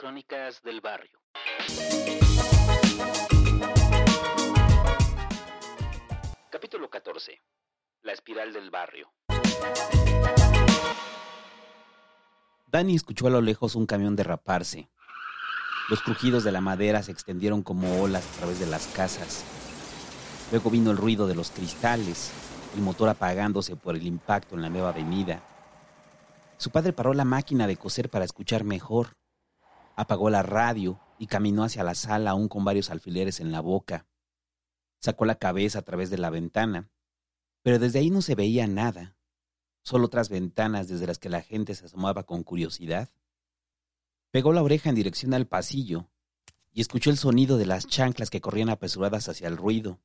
Crónicas del Barrio. Capítulo 14. La espiral del barrio. Danny escuchó a lo lejos un camión derraparse. Los crujidos de la madera se extendieron como olas a través de las casas. Luego vino el ruido de los cristales, el motor apagándose por el impacto en la nueva avenida. Su padre paró la máquina de coser para escuchar mejor. Apagó la radio y caminó hacia la sala aún con varios alfileres en la boca. Sacó la cabeza a través de la ventana, pero desde ahí no se veía nada solo otras ventanas desde las que la gente se asomaba con curiosidad. Pegó la oreja en dirección al pasillo y escuchó el sonido de las chanclas que corrían apresuradas hacia el ruido.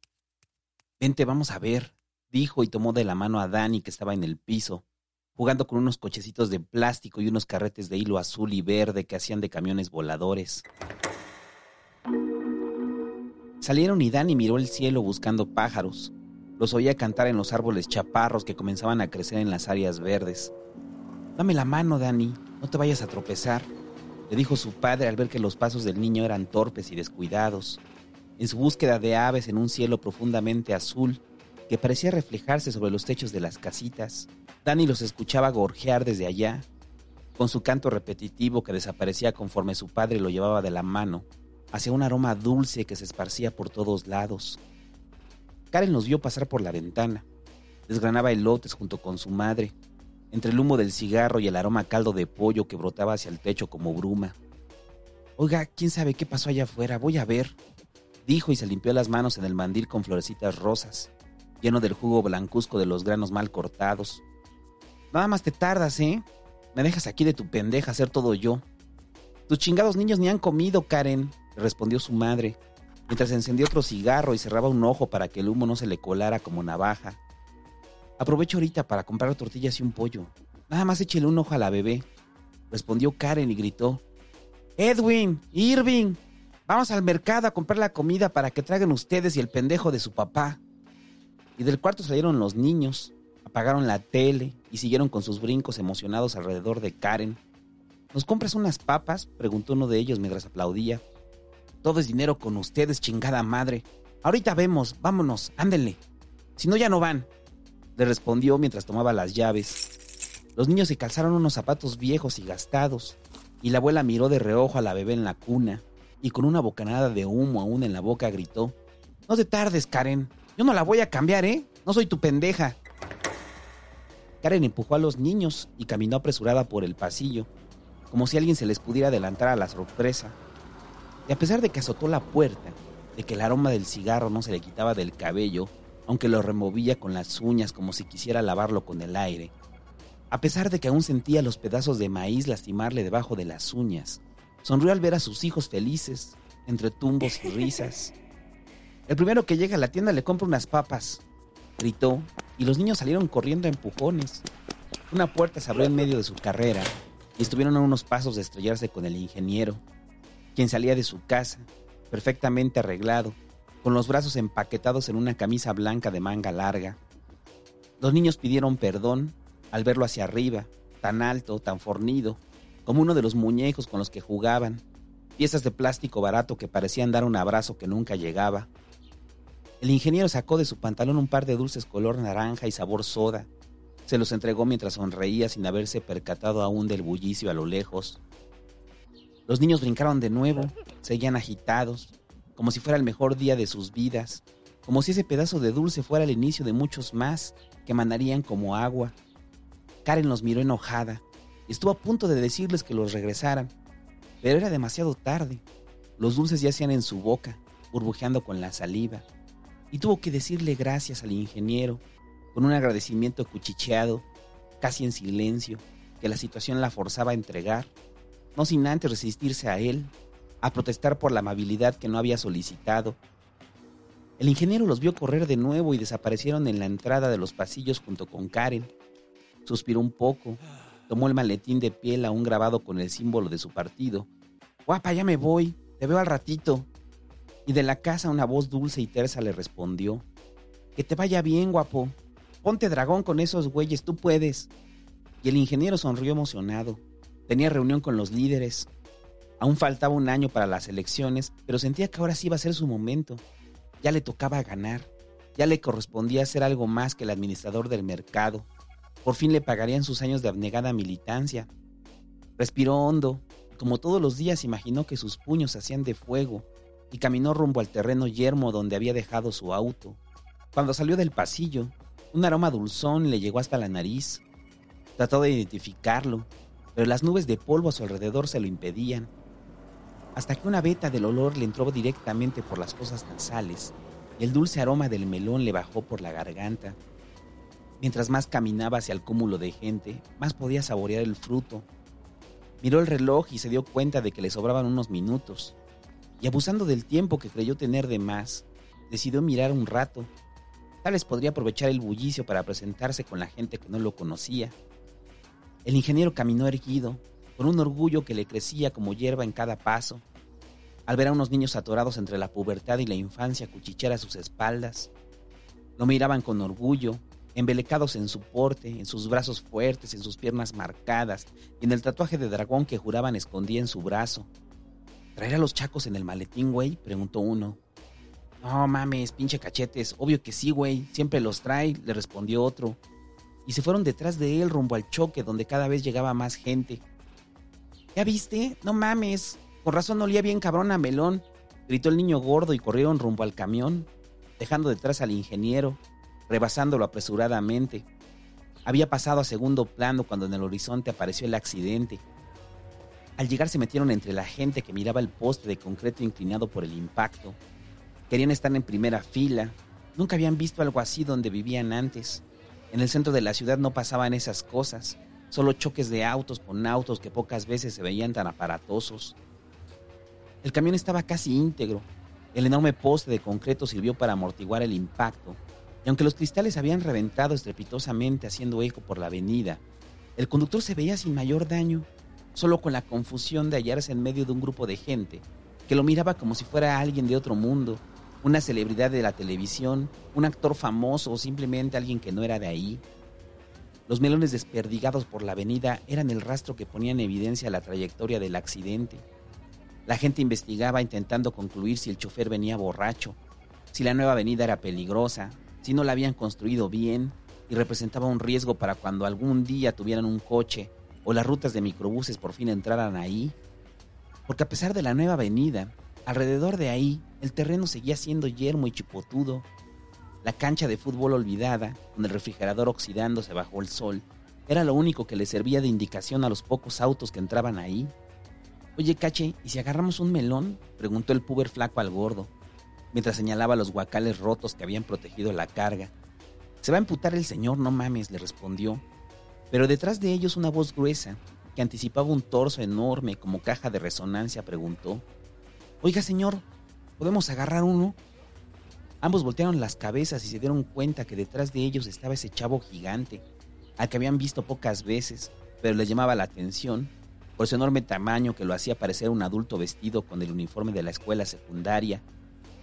Vente, vamos a ver, dijo y tomó de la mano a Dani que estaba en el piso, jugando con unos cochecitos de plástico y unos carretes de hilo azul y verde que hacían de camiones voladores. Salieron y Dani miró el cielo buscando pájaros. Los oía cantar en los árboles chaparros que comenzaban a crecer en las áreas verdes. Dame la mano, Dani, no te vayas a tropezar, le dijo su padre al ver que los pasos del niño eran torpes y descuidados. En su búsqueda de aves en un cielo profundamente azul que parecía reflejarse sobre los techos de las casitas, Dani los escuchaba gorjear desde allá, con su canto repetitivo que desaparecía conforme su padre lo llevaba de la mano, hacia un aroma dulce que se esparcía por todos lados. Karen los vio pasar por la ventana. Desgranaba elotes junto con su madre, entre el humo del cigarro y el aroma caldo de pollo que brotaba hacia el techo como bruma. Oiga, quién sabe qué pasó allá afuera, voy a ver, dijo y se limpió las manos en el mandil con florecitas rosas, lleno del jugo blancuzco de los granos mal cortados. Nada más te tardas, ¿eh? Me dejas aquí de tu pendeja hacer todo yo. Tus chingados niños ni han comido, Karen, respondió su madre, mientras encendió otro cigarro y cerraba un ojo para que el humo no se le colara como navaja. Aprovecho ahorita para comprar tortillas y un pollo. Nada más échele un ojo a la bebé. Respondió Karen y gritó. Edwin, Irving, vamos al mercado a comprar la comida para que traigan ustedes y el pendejo de su papá. Y del cuarto salieron los niños, apagaron la tele y siguieron con sus brincos emocionados alrededor de Karen. ¿Nos compras unas papas? preguntó uno de ellos mientras aplaudía. Todo es dinero con ustedes, chingada madre. Ahorita vemos, vámonos, ándenle. Si no, ya no van. Le respondió mientras tomaba las llaves. Los niños se calzaron unos zapatos viejos y gastados, y la abuela miró de reojo a la bebé en la cuna, y con una bocanada de humo aún en la boca gritó, No te tardes, Karen. Yo no la voy a cambiar, ¿eh? No soy tu pendeja. Karen empujó a los niños y caminó apresurada por el pasillo, como si alguien se les pudiera adelantar a la sorpresa. Y a pesar de que azotó la puerta, de que el aroma del cigarro no se le quitaba del cabello, aunque lo removía con las uñas como si quisiera lavarlo con el aire, a pesar de que aún sentía los pedazos de maíz lastimarle debajo de las uñas, sonrió al ver a sus hijos felices, entre tumbos y risas. El primero que llega a la tienda le compra unas papas, gritó, y los niños salieron corriendo a empujones. Una puerta se abrió en medio de su carrera y estuvieron a unos pasos de estrellarse con el ingeniero, quien salía de su casa, perfectamente arreglado, con los brazos empaquetados en una camisa blanca de manga larga. Los niños pidieron perdón al verlo hacia arriba, tan alto, tan fornido, como uno de los muñecos con los que jugaban, piezas de plástico barato que parecían dar un abrazo que nunca llegaba. El ingeniero sacó de su pantalón un par de dulces color naranja y sabor soda. Se los entregó mientras sonreía sin haberse percatado aún del bullicio a lo lejos. Los niños brincaron de nuevo, seguían agitados, como si fuera el mejor día de sus vidas, como si ese pedazo de dulce fuera el inicio de muchos más que mandarían como agua. Karen los miró enojada estuvo a punto de decirles que los regresaran, pero era demasiado tarde. Los dulces yacían en su boca, burbujeando con la saliva, y tuvo que decirle gracias al ingeniero, con un agradecimiento cuchicheado, casi en silencio, que la situación la forzaba a entregar no sin antes resistirse a él, a protestar por la amabilidad que no había solicitado. El ingeniero los vio correr de nuevo y desaparecieron en la entrada de los pasillos junto con Karen. Suspiró un poco, tomó el maletín de piel aún grabado con el símbolo de su partido. Guapa, ya me voy, te veo al ratito. Y de la casa una voz dulce y tersa le respondió. Que te vaya bien, guapo. Ponte dragón con esos güeyes, tú puedes. Y el ingeniero sonrió emocionado. Tenía reunión con los líderes. Aún faltaba un año para las elecciones, pero sentía que ahora sí iba a ser su momento. Ya le tocaba ganar. Ya le correspondía ser algo más que el administrador del mercado. Por fin le pagarían sus años de abnegada militancia. Respiró hondo, como todos los días imaginó que sus puños hacían de fuego, y caminó rumbo al terreno yermo donde había dejado su auto. Cuando salió del pasillo, un aroma dulzón le llegó hasta la nariz. Trató de identificarlo, pero las nubes de polvo a su alrededor se lo impedían. Hasta que una veta del olor le entró directamente por las fosas nasales y el dulce aroma del melón le bajó por la garganta. Mientras más caminaba hacia el cúmulo de gente, más podía saborear el fruto. Miró el reloj y se dio cuenta de que le sobraban unos minutos. Y abusando del tiempo que creyó tener de más, decidió mirar un rato Tal vez podría aprovechar el bullicio para presentarse con la gente que no lo conocía. El ingeniero caminó erguido, con un orgullo que le crecía como hierba en cada paso. Al ver a unos niños atorados entre la pubertad y la infancia cuchichear a sus espaldas, lo miraban con orgullo, embelecados en su porte, en sus brazos fuertes, en sus piernas marcadas y en el tatuaje de dragón que juraban escondía en su brazo. ¿Traer a los chacos en el maletín, güey? preguntó uno. No mames, pinche cachetes. Obvio que sí, güey. Siempre los trae, le respondió otro. Y se fueron detrás de él rumbo al choque, donde cada vez llegaba más gente. ¿Ya viste? No mames. Con razón olía bien cabrón a melón. Gritó el niño gordo y corrieron rumbo al camión, dejando detrás al ingeniero, rebasándolo apresuradamente. Había pasado a segundo plano cuando en el horizonte apareció el accidente. Al llegar se metieron entre la gente que miraba el poste de concreto inclinado por el impacto. Querían estar en primera fila. Nunca habían visto algo así donde vivían antes. En el centro de la ciudad no pasaban esas cosas, solo choques de autos con autos que pocas veces se veían tan aparatosos. El camión estaba casi íntegro. El enorme poste de concreto sirvió para amortiguar el impacto, y aunque los cristales habían reventado estrepitosamente haciendo eco por la avenida, el conductor se veía sin mayor daño, solo con la confusión de hallarse en medio de un grupo de gente que lo miraba como si fuera alguien de otro mundo una celebridad de la televisión, un actor famoso o simplemente alguien que no era de ahí. Los melones desperdigados por la avenida eran el rastro que ponía en evidencia la trayectoria del accidente. La gente investigaba intentando concluir si el chofer venía borracho, si la nueva avenida era peligrosa, si no la habían construido bien y representaba un riesgo para cuando algún día tuvieran un coche o las rutas de microbuses por fin entraran ahí. Porque a pesar de la nueva avenida, Alrededor de ahí, el terreno seguía siendo yermo y chipotudo. La cancha de fútbol olvidada, con el refrigerador oxidándose bajo el sol, era lo único que le servía de indicación a los pocos autos que entraban ahí. Oye, Cache, ¿y si agarramos un melón? preguntó el puber flaco al gordo, mientras señalaba los guacales rotos que habían protegido la carga. Se va a emputar el señor, no mames, le respondió. Pero detrás de ellos una voz gruesa, que anticipaba un torso enorme como caja de resonancia, preguntó. Oiga, señor, ¿podemos agarrar uno? Ambos voltearon las cabezas y se dieron cuenta que detrás de ellos estaba ese chavo gigante, al que habían visto pocas veces, pero les llamaba la atención por su enorme tamaño que lo hacía parecer un adulto vestido con el uniforme de la escuela secundaria,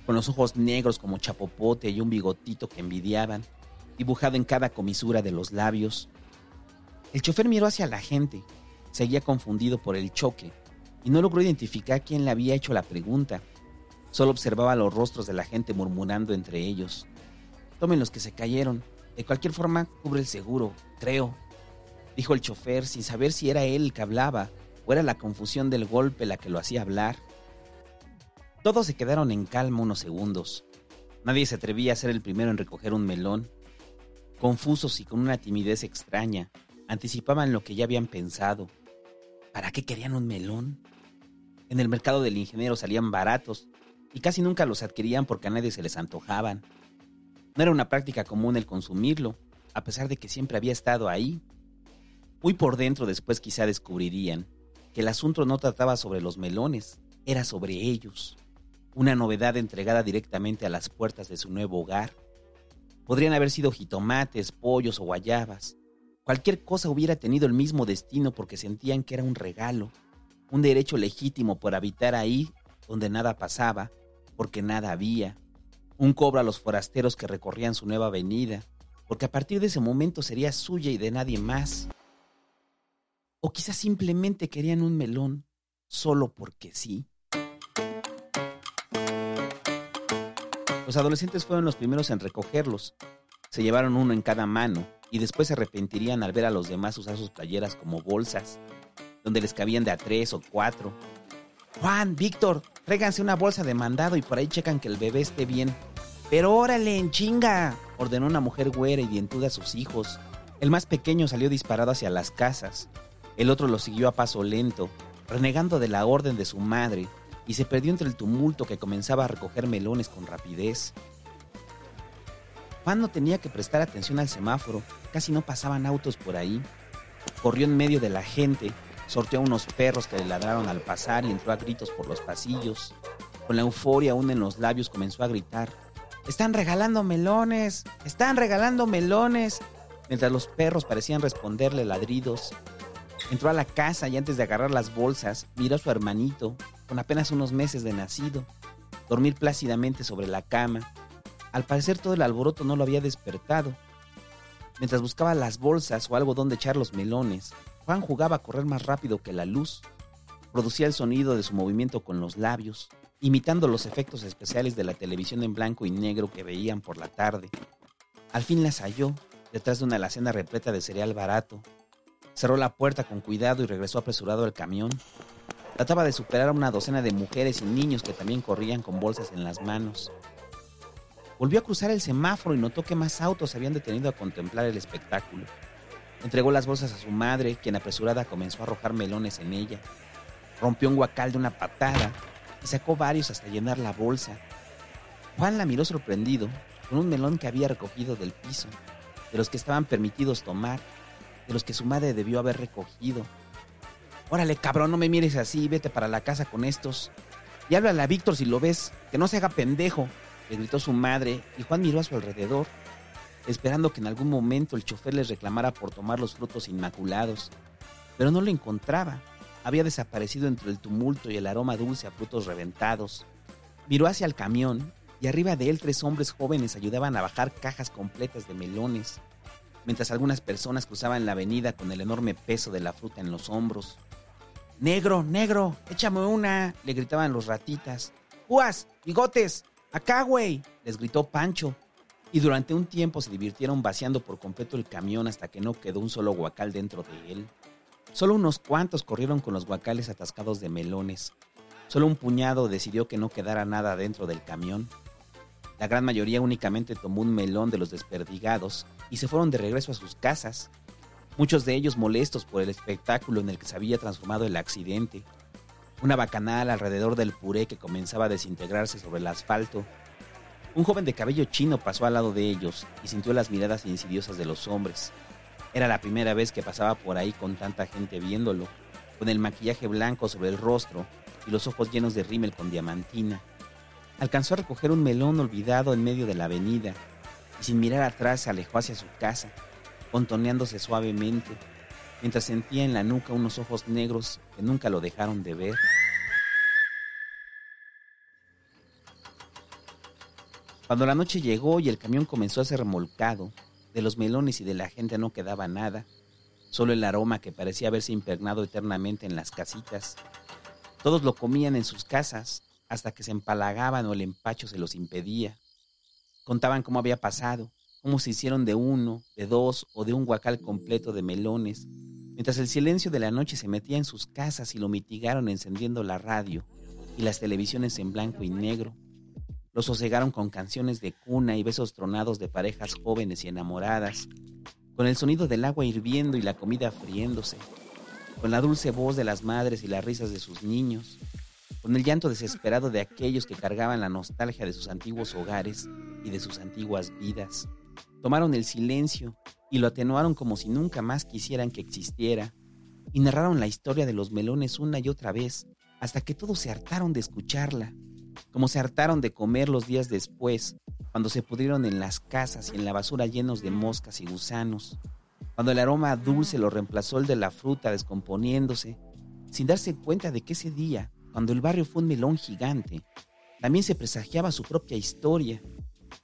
con los ojos negros como chapopote y un bigotito que envidiaban, dibujado en cada comisura de los labios. El chofer miró hacia la gente, seguía confundido por el choque, y no logró identificar quién le había hecho la pregunta. Solo observaba los rostros de la gente murmurando entre ellos. Tomen los que se cayeron. De cualquier forma, cubre el seguro, creo. Dijo el chofer sin saber si era él el que hablaba o era la confusión del golpe la que lo hacía hablar. Todos se quedaron en calma unos segundos. Nadie se atrevía a ser el primero en recoger un melón. Confusos y con una timidez extraña, anticipaban lo que ya habían pensado. ¿Para qué querían un melón? En el mercado del ingeniero salían baratos y casi nunca los adquirían porque a nadie se les antojaban. No era una práctica común el consumirlo, a pesar de que siempre había estado ahí. Muy por dentro después quizá descubrirían que el asunto no trataba sobre los melones, era sobre ellos. Una novedad entregada directamente a las puertas de su nuevo hogar. Podrían haber sido jitomates, pollos o guayabas. Cualquier cosa hubiera tenido el mismo destino porque sentían que era un regalo, un derecho legítimo por habitar ahí donde nada pasaba, porque nada había, un cobro a los forasteros que recorrían su nueva avenida, porque a partir de ese momento sería suya y de nadie más. O quizás simplemente querían un melón, solo porque sí. Los adolescentes fueron los primeros en recogerlos. Se llevaron uno en cada mano y después se arrepentirían al ver a los demás usar sus playeras como bolsas, donde les cabían de a tres o cuatro. Juan, Víctor, tráiganse una bolsa de mandado y por ahí checan que el bebé esté bien. Pero órale, en chinga, ordenó una mujer güera y dientuda a sus hijos. El más pequeño salió disparado hacia las casas. El otro lo siguió a paso lento, renegando de la orden de su madre, y se perdió entre el tumulto que comenzaba a recoger melones con rapidez. No tenía que prestar atención al semáforo, casi no pasaban autos por ahí. Corrió en medio de la gente, sorteó a unos perros que le ladraron al pasar y entró a gritos por los pasillos. Con la euforia aún en los labios comenzó a gritar, ¡Están regalando melones! ¡Están regalando melones! Mientras los perros parecían responderle ladridos. Entró a la casa y antes de agarrar las bolsas, miró a su hermanito, con apenas unos meses de nacido, dormir plácidamente sobre la cama. Al parecer todo el alboroto no lo había despertado. Mientras buscaba las bolsas o algo donde echar los melones, Juan jugaba a correr más rápido que la luz. Producía el sonido de su movimiento con los labios, imitando los efectos especiales de la televisión en blanco y negro que veían por la tarde. Al fin las halló, detrás de una alacena repleta de cereal barato. Cerró la puerta con cuidado y regresó apresurado al camión. Trataba de superar a una docena de mujeres y niños que también corrían con bolsas en las manos. Volvió a cruzar el semáforo y notó que más autos habían detenido a contemplar el espectáculo. Entregó las bolsas a su madre, quien apresurada comenzó a arrojar melones en ella. Rompió un guacal de una patada y sacó varios hasta llenar la bolsa. Juan la miró sorprendido con un melón que había recogido del piso, de los que estaban permitidos tomar, de los que su madre debió haber recogido. Órale, cabrón, no me mires así, vete para la casa con estos. Y háblale a Víctor si lo ves, que no se haga pendejo le gritó su madre, y Juan miró a su alrededor, esperando que en algún momento el chofer les reclamara por tomar los frutos inmaculados. Pero no lo encontraba. Había desaparecido entre el tumulto y el aroma dulce a frutos reventados. Miró hacia el camión y arriba de él tres hombres jóvenes ayudaban a bajar cajas completas de melones, mientras algunas personas cruzaban la avenida con el enorme peso de la fruta en los hombros. Negro, negro, échame una, le gritaban los ratitas. ¡Púas! ¡Bigotes! Acá, güey, les gritó Pancho. Y durante un tiempo se divirtieron vaciando por completo el camión hasta que no quedó un solo guacal dentro de él. Solo unos cuantos corrieron con los guacales atascados de melones. Solo un puñado decidió que no quedara nada dentro del camión. La gran mayoría únicamente tomó un melón de los desperdigados y se fueron de regreso a sus casas, muchos de ellos molestos por el espectáculo en el que se había transformado el accidente una bacanal alrededor del puré que comenzaba a desintegrarse sobre el asfalto. Un joven de cabello chino pasó al lado de ellos y sintió las miradas insidiosas de los hombres. Era la primera vez que pasaba por ahí con tanta gente viéndolo, con el maquillaje blanco sobre el rostro y los ojos llenos de rímel con diamantina. Alcanzó a recoger un melón olvidado en medio de la avenida y sin mirar atrás se alejó hacia su casa, contoneándose suavemente mientras sentía en la nuca unos ojos negros que nunca lo dejaron de ver. Cuando la noche llegó y el camión comenzó a ser remolcado, de los melones y de la gente no quedaba nada, solo el aroma que parecía haberse impregnado eternamente en las casitas. Todos lo comían en sus casas hasta que se empalagaban o el empacho se los impedía. Contaban cómo había pasado, cómo se hicieron de uno, de dos o de un guacal completo de melones, mientras el silencio de la noche se metía en sus casas y lo mitigaron encendiendo la radio y las televisiones en blanco y negro. Lo sosegaron con canciones de cuna y besos tronados de parejas jóvenes y enamoradas, con el sonido del agua hirviendo y la comida friéndose, con la dulce voz de las madres y las risas de sus niños, con el llanto desesperado de aquellos que cargaban la nostalgia de sus antiguos hogares y de sus antiguas vidas. Tomaron el silencio y lo atenuaron como si nunca más quisieran que existiera, y narraron la historia de los melones una y otra vez, hasta que todos se hartaron de escucharla, como se hartaron de comer los días después, cuando se pudrieron en las casas y en la basura llenos de moscas y gusanos, cuando el aroma dulce lo reemplazó el de la fruta descomponiéndose, sin darse cuenta de que ese día, cuando el barrio fue un melón gigante, también se presagiaba su propia historia,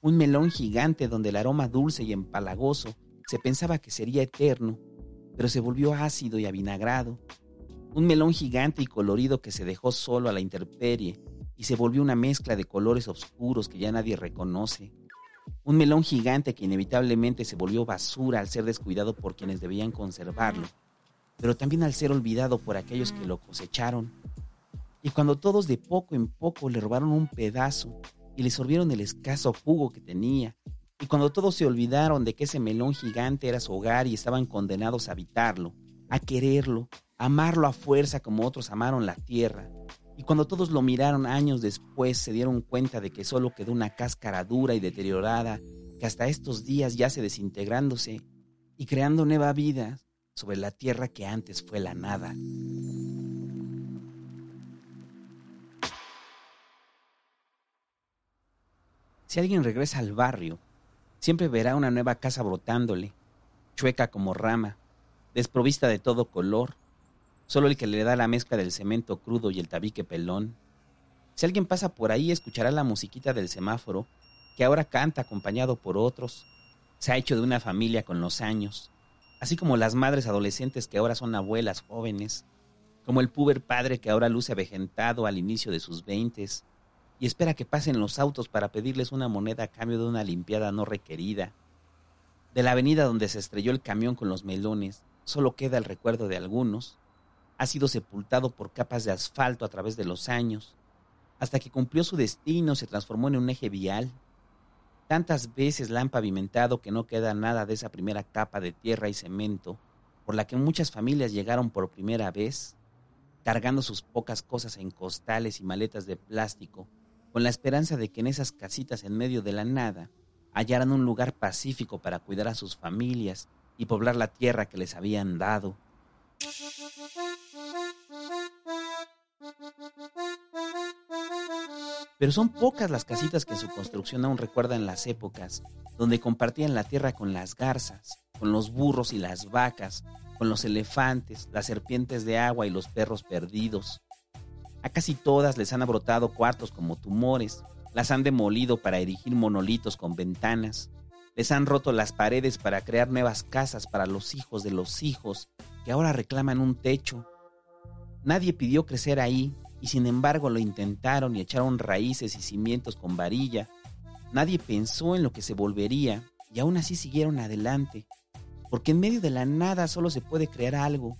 un melón gigante donde el aroma dulce y empalagoso se pensaba que sería eterno, pero se volvió ácido y avinagrado. Un melón gigante y colorido que se dejó solo a la intemperie y se volvió una mezcla de colores oscuros que ya nadie reconoce. Un melón gigante que inevitablemente se volvió basura al ser descuidado por quienes debían conservarlo, pero también al ser olvidado por aquellos que lo cosecharon. Y cuando todos de poco en poco le robaron un pedazo y le sorbieron el escaso jugo que tenía, y cuando todos se olvidaron de que ese melón gigante era su hogar y estaban condenados a habitarlo, a quererlo, a amarlo a fuerza como otros amaron la tierra, y cuando todos lo miraron años después se dieron cuenta de que solo quedó una cáscara dura y deteriorada que hasta estos días yace desintegrándose y creando nueva vida sobre la tierra que antes fue la nada. Si alguien regresa al barrio, siempre verá una nueva casa brotándole, chueca como rama, desprovista de todo color, solo el que le da la mezcla del cemento crudo y el tabique pelón. Si alguien pasa por ahí, escuchará la musiquita del semáforo, que ahora canta acompañado por otros. Se ha hecho de una familia con los años, así como las madres adolescentes que ahora son abuelas jóvenes, como el puber padre que ahora luce avejentado al inicio de sus veintes y espera que pasen los autos para pedirles una moneda a cambio de una limpiada no requerida. De la avenida donde se estrelló el camión con los melones, solo queda el recuerdo de algunos, ha sido sepultado por capas de asfalto a través de los años, hasta que cumplió su destino, se transformó en un eje vial. Tantas veces la han pavimentado que no queda nada de esa primera capa de tierra y cemento por la que muchas familias llegaron por primera vez, cargando sus pocas cosas en costales y maletas de plástico, con la esperanza de que en esas casitas en medio de la nada hallaran un lugar pacífico para cuidar a sus familias y poblar la tierra que les habían dado. Pero son pocas las casitas que en su construcción aún recuerdan las épocas donde compartían la tierra con las garzas, con los burros y las vacas, con los elefantes, las serpientes de agua y los perros perdidos. A casi todas les han abrotado cuartos como tumores, las han demolido para erigir monolitos con ventanas, les han roto las paredes para crear nuevas casas para los hijos de los hijos que ahora reclaman un techo. Nadie pidió crecer ahí, y sin embargo lo intentaron y echaron raíces y cimientos con varilla. Nadie pensó en lo que se volvería y aún así siguieron adelante, porque en medio de la nada solo se puede crear algo.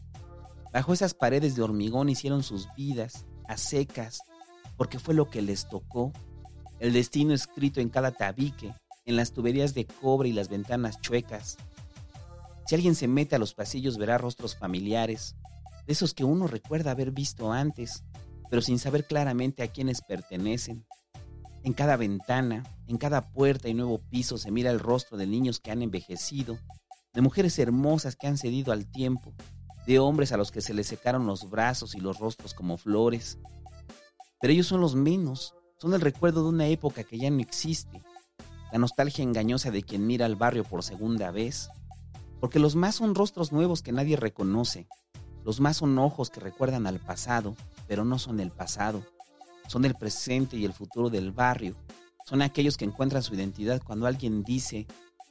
Bajo esas paredes de hormigón hicieron sus vidas, a secas, porque fue lo que les tocó, el destino escrito en cada tabique, en las tuberías de cobre y las ventanas chuecas. Si alguien se mete a los pasillos verá rostros familiares, de esos que uno recuerda haber visto antes, pero sin saber claramente a quiénes pertenecen. En cada ventana, en cada puerta y nuevo piso se mira el rostro de niños que han envejecido, de mujeres hermosas que han cedido al tiempo, de hombres a los que se les secaron los brazos y los rostros como flores. Pero ellos son los menos, son el recuerdo de una época que ya no existe, la nostalgia engañosa de quien mira al barrio por segunda vez, porque los más son rostros nuevos que nadie reconoce, los más son ojos que recuerdan al pasado, pero no son el pasado. Son el presente y el futuro del barrio. Son aquellos que encuentran su identidad cuando alguien dice,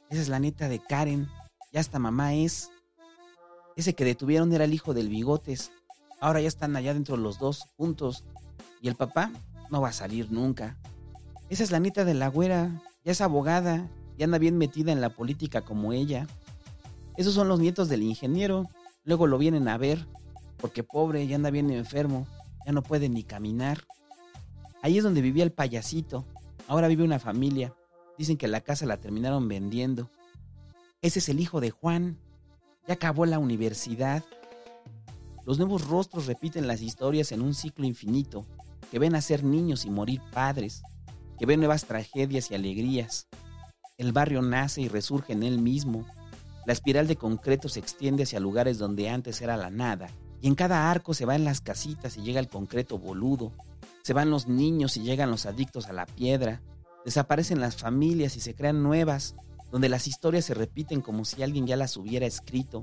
esa es la neta de Karen, ya hasta mamá es. Ese que detuvieron era el hijo del bigotes. Ahora ya están allá dentro los dos juntos. Y el papá no va a salir nunca. Esa es la neta de la güera, ya es abogada y anda bien metida en la política como ella. Esos son los nietos del ingeniero Luego lo vienen a ver, porque pobre, ya anda bien enfermo, ya no puede ni caminar. Ahí es donde vivía el payasito. Ahora vive una familia. Dicen que la casa la terminaron vendiendo. Ese es el hijo de Juan. Ya acabó la universidad. Los nuevos rostros repiten las historias en un ciclo infinito, que ven a ser niños y morir padres, que ven nuevas tragedias y alegrías. El barrio nace y resurge en él mismo, la espiral de concreto se extiende hacia lugares donde antes era la nada, y en cada arco se van las casitas y llega el concreto boludo, se van los niños y llegan los adictos a la piedra, desaparecen las familias y se crean nuevas, donde las historias se repiten como si alguien ya las hubiera escrito.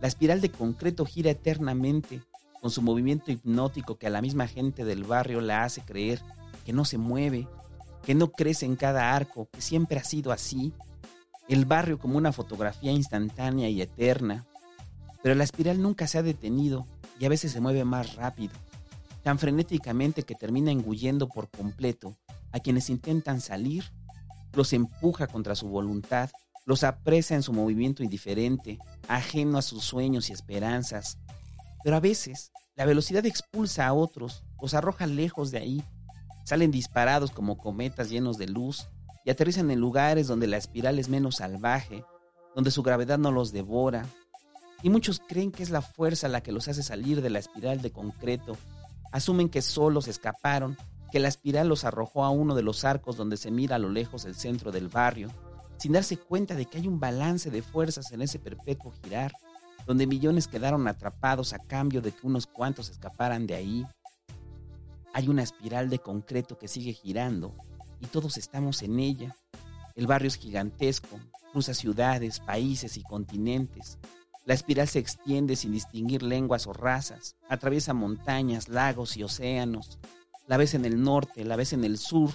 La espiral de concreto gira eternamente, con su movimiento hipnótico que a la misma gente del barrio la hace creer que no se mueve, que no crece en cada arco, que siempre ha sido así, el barrio como una fotografía instantánea y eterna. Pero la espiral nunca se ha detenido y a veces se mueve más rápido, tan frenéticamente que termina engullendo por completo a quienes intentan salir, los empuja contra su voluntad, los apresa en su movimiento indiferente, ajeno a sus sueños y esperanzas. Pero a veces la velocidad expulsa a otros, los arroja lejos de ahí, salen disparados como cometas llenos de luz y aterrizan en lugares donde la espiral es menos salvaje, donde su gravedad no los devora. Y muchos creen que es la fuerza la que los hace salir de la espiral de concreto. Asumen que solos escaparon, que la espiral los arrojó a uno de los arcos donde se mira a lo lejos el centro del barrio, sin darse cuenta de que hay un balance de fuerzas en ese perpetuo girar, donde millones quedaron atrapados a cambio de que unos cuantos escaparan de ahí. Hay una espiral de concreto que sigue girando y todos estamos en ella. El barrio es gigantesco, cruza ciudades, países y continentes. La espiral se extiende sin distinguir lenguas o razas, atraviesa montañas, lagos y océanos. La ves en el norte, la ves en el sur,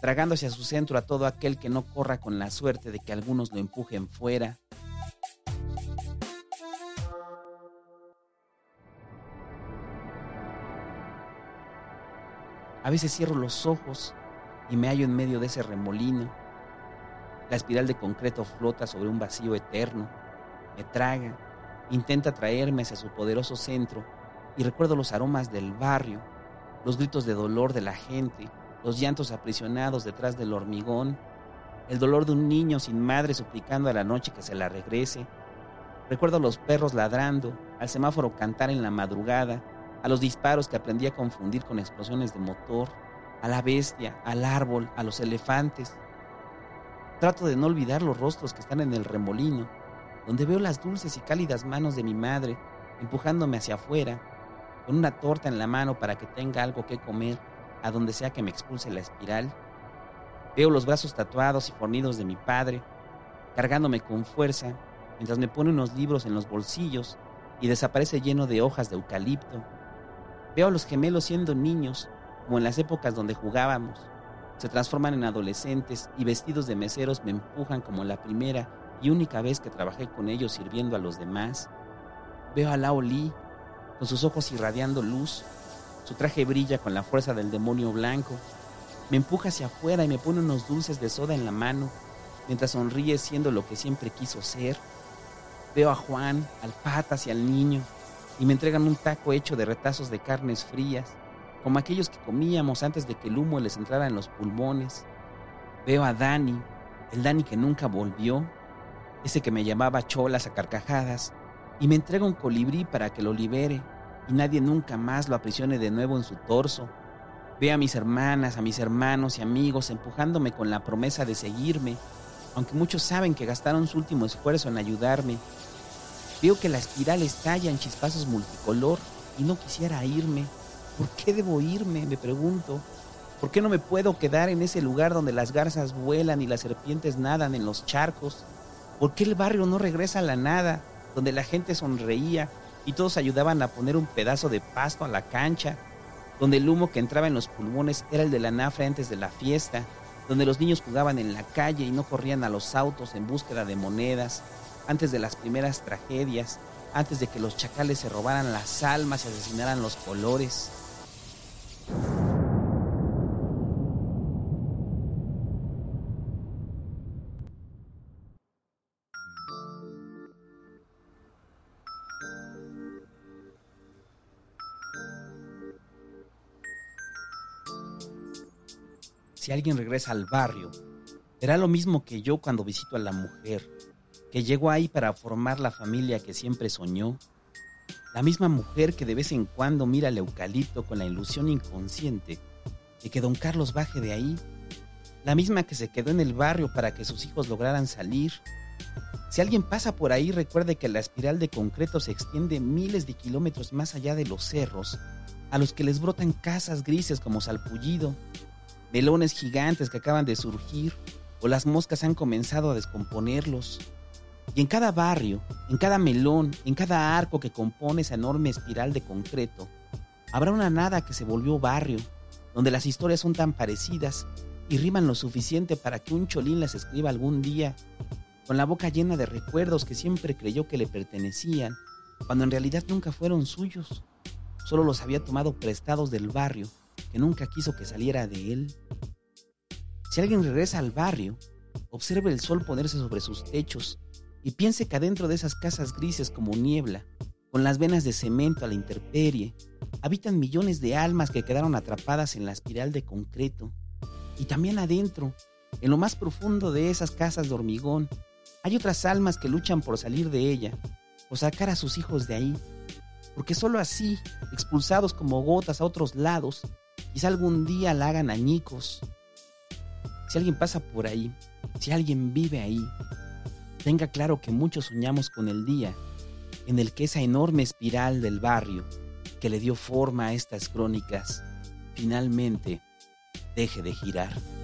tragando hacia su centro a todo aquel que no corra con la suerte de que algunos lo empujen fuera. A veces cierro los ojos y me hallo en medio de ese remolino. La espiral de concreto flota sobre un vacío eterno, me traga, intenta traerme hacia su poderoso centro y recuerdo los aromas del barrio, los gritos de dolor de la gente, los llantos aprisionados detrás del hormigón, el dolor de un niño sin madre suplicando a la noche que se la regrese. Recuerdo los perros ladrando, al semáforo cantar en la madrugada, a los disparos que aprendí a confundir con explosiones de motor, a la bestia, al árbol, a los elefantes. Trato de no olvidar los rostros que están en el remolino, donde veo las dulces y cálidas manos de mi madre empujándome hacia afuera, con una torta en la mano para que tenga algo que comer a donde sea que me expulse la espiral. Veo los brazos tatuados y fornidos de mi padre, cargándome con fuerza, mientras me pone unos libros en los bolsillos y desaparece lleno de hojas de eucalipto. Veo a los gemelos siendo niños, como en las épocas donde jugábamos. Se transforman en adolescentes y vestidos de meseros me empujan como la primera y única vez que trabajé con ellos sirviendo a los demás. Veo a Lao con sus ojos irradiando luz. Su traje brilla con la fuerza del demonio blanco. Me empuja hacia afuera y me pone unos dulces de soda en la mano, mientras sonríe siendo lo que siempre quiso ser. Veo a Juan, al patas y al niño, y me entregan un taco hecho de retazos de carnes frías, como aquellos que comíamos antes de que el humo les entrara en los pulmones. Veo a Dani, el Dani que nunca volvió, ese que me llamaba cholas a carcajadas, y me entrega un colibrí para que lo libere y nadie nunca más lo aprisione de nuevo en su torso. Veo a mis hermanas, a mis hermanos y amigos empujándome con la promesa de seguirme, aunque muchos saben que gastaron su último esfuerzo en ayudarme Veo que la espiral estalla en chispazos multicolor y no quisiera irme. ¿Por qué debo irme? Me pregunto. ¿Por qué no me puedo quedar en ese lugar donde las garzas vuelan y las serpientes nadan en los charcos? ¿Por qué el barrio no regresa a la nada, donde la gente sonreía y todos ayudaban a poner un pedazo de pasto a la cancha, donde el humo que entraba en los pulmones era el de la nafra antes de la fiesta, donde los niños jugaban en la calle y no corrían a los autos en búsqueda de monedas, antes de las primeras tragedias, antes de que los chacales se robaran las almas y asesinaran los colores. Si alguien regresa al barrio, verá lo mismo que yo cuando visito a la mujer que llegó ahí para formar la familia que siempre soñó, la misma mujer que de vez en cuando mira el eucalipto con la ilusión inconsciente de que don Carlos baje de ahí, la misma que se quedó en el barrio para que sus hijos lograran salir. Si alguien pasa por ahí, recuerde que la espiral de concreto se extiende miles de kilómetros más allá de los cerros, a los que les brotan casas grises como salpullido, melones gigantes que acaban de surgir, o las moscas han comenzado a descomponerlos. Y en cada barrio, en cada melón, en cada arco que compone esa enorme espiral de concreto, habrá una nada que se volvió barrio, donde las historias son tan parecidas y riman lo suficiente para que un cholín las escriba algún día, con la boca llena de recuerdos que siempre creyó que le pertenecían, cuando en realidad nunca fueron suyos. solo los había tomado prestados del barrio, que nunca quiso que saliera de él. Si alguien regresa al barrio, observe el sol ponerse sobre sus techos y piense que adentro de esas casas grises como niebla, con las venas de cemento a la intemperie, habitan millones de almas que quedaron atrapadas en la espiral de concreto. Y también adentro, en lo más profundo de esas casas de hormigón, hay otras almas que luchan por salir de ella, o sacar a sus hijos de ahí, porque sólo así, expulsados como gotas a otros lados, quizá algún día la hagan añicos. Si alguien pasa por ahí, si alguien vive ahí, tenga claro que muchos soñamos con el día en el que esa enorme espiral del barrio que le dio forma a estas crónicas finalmente deje de girar.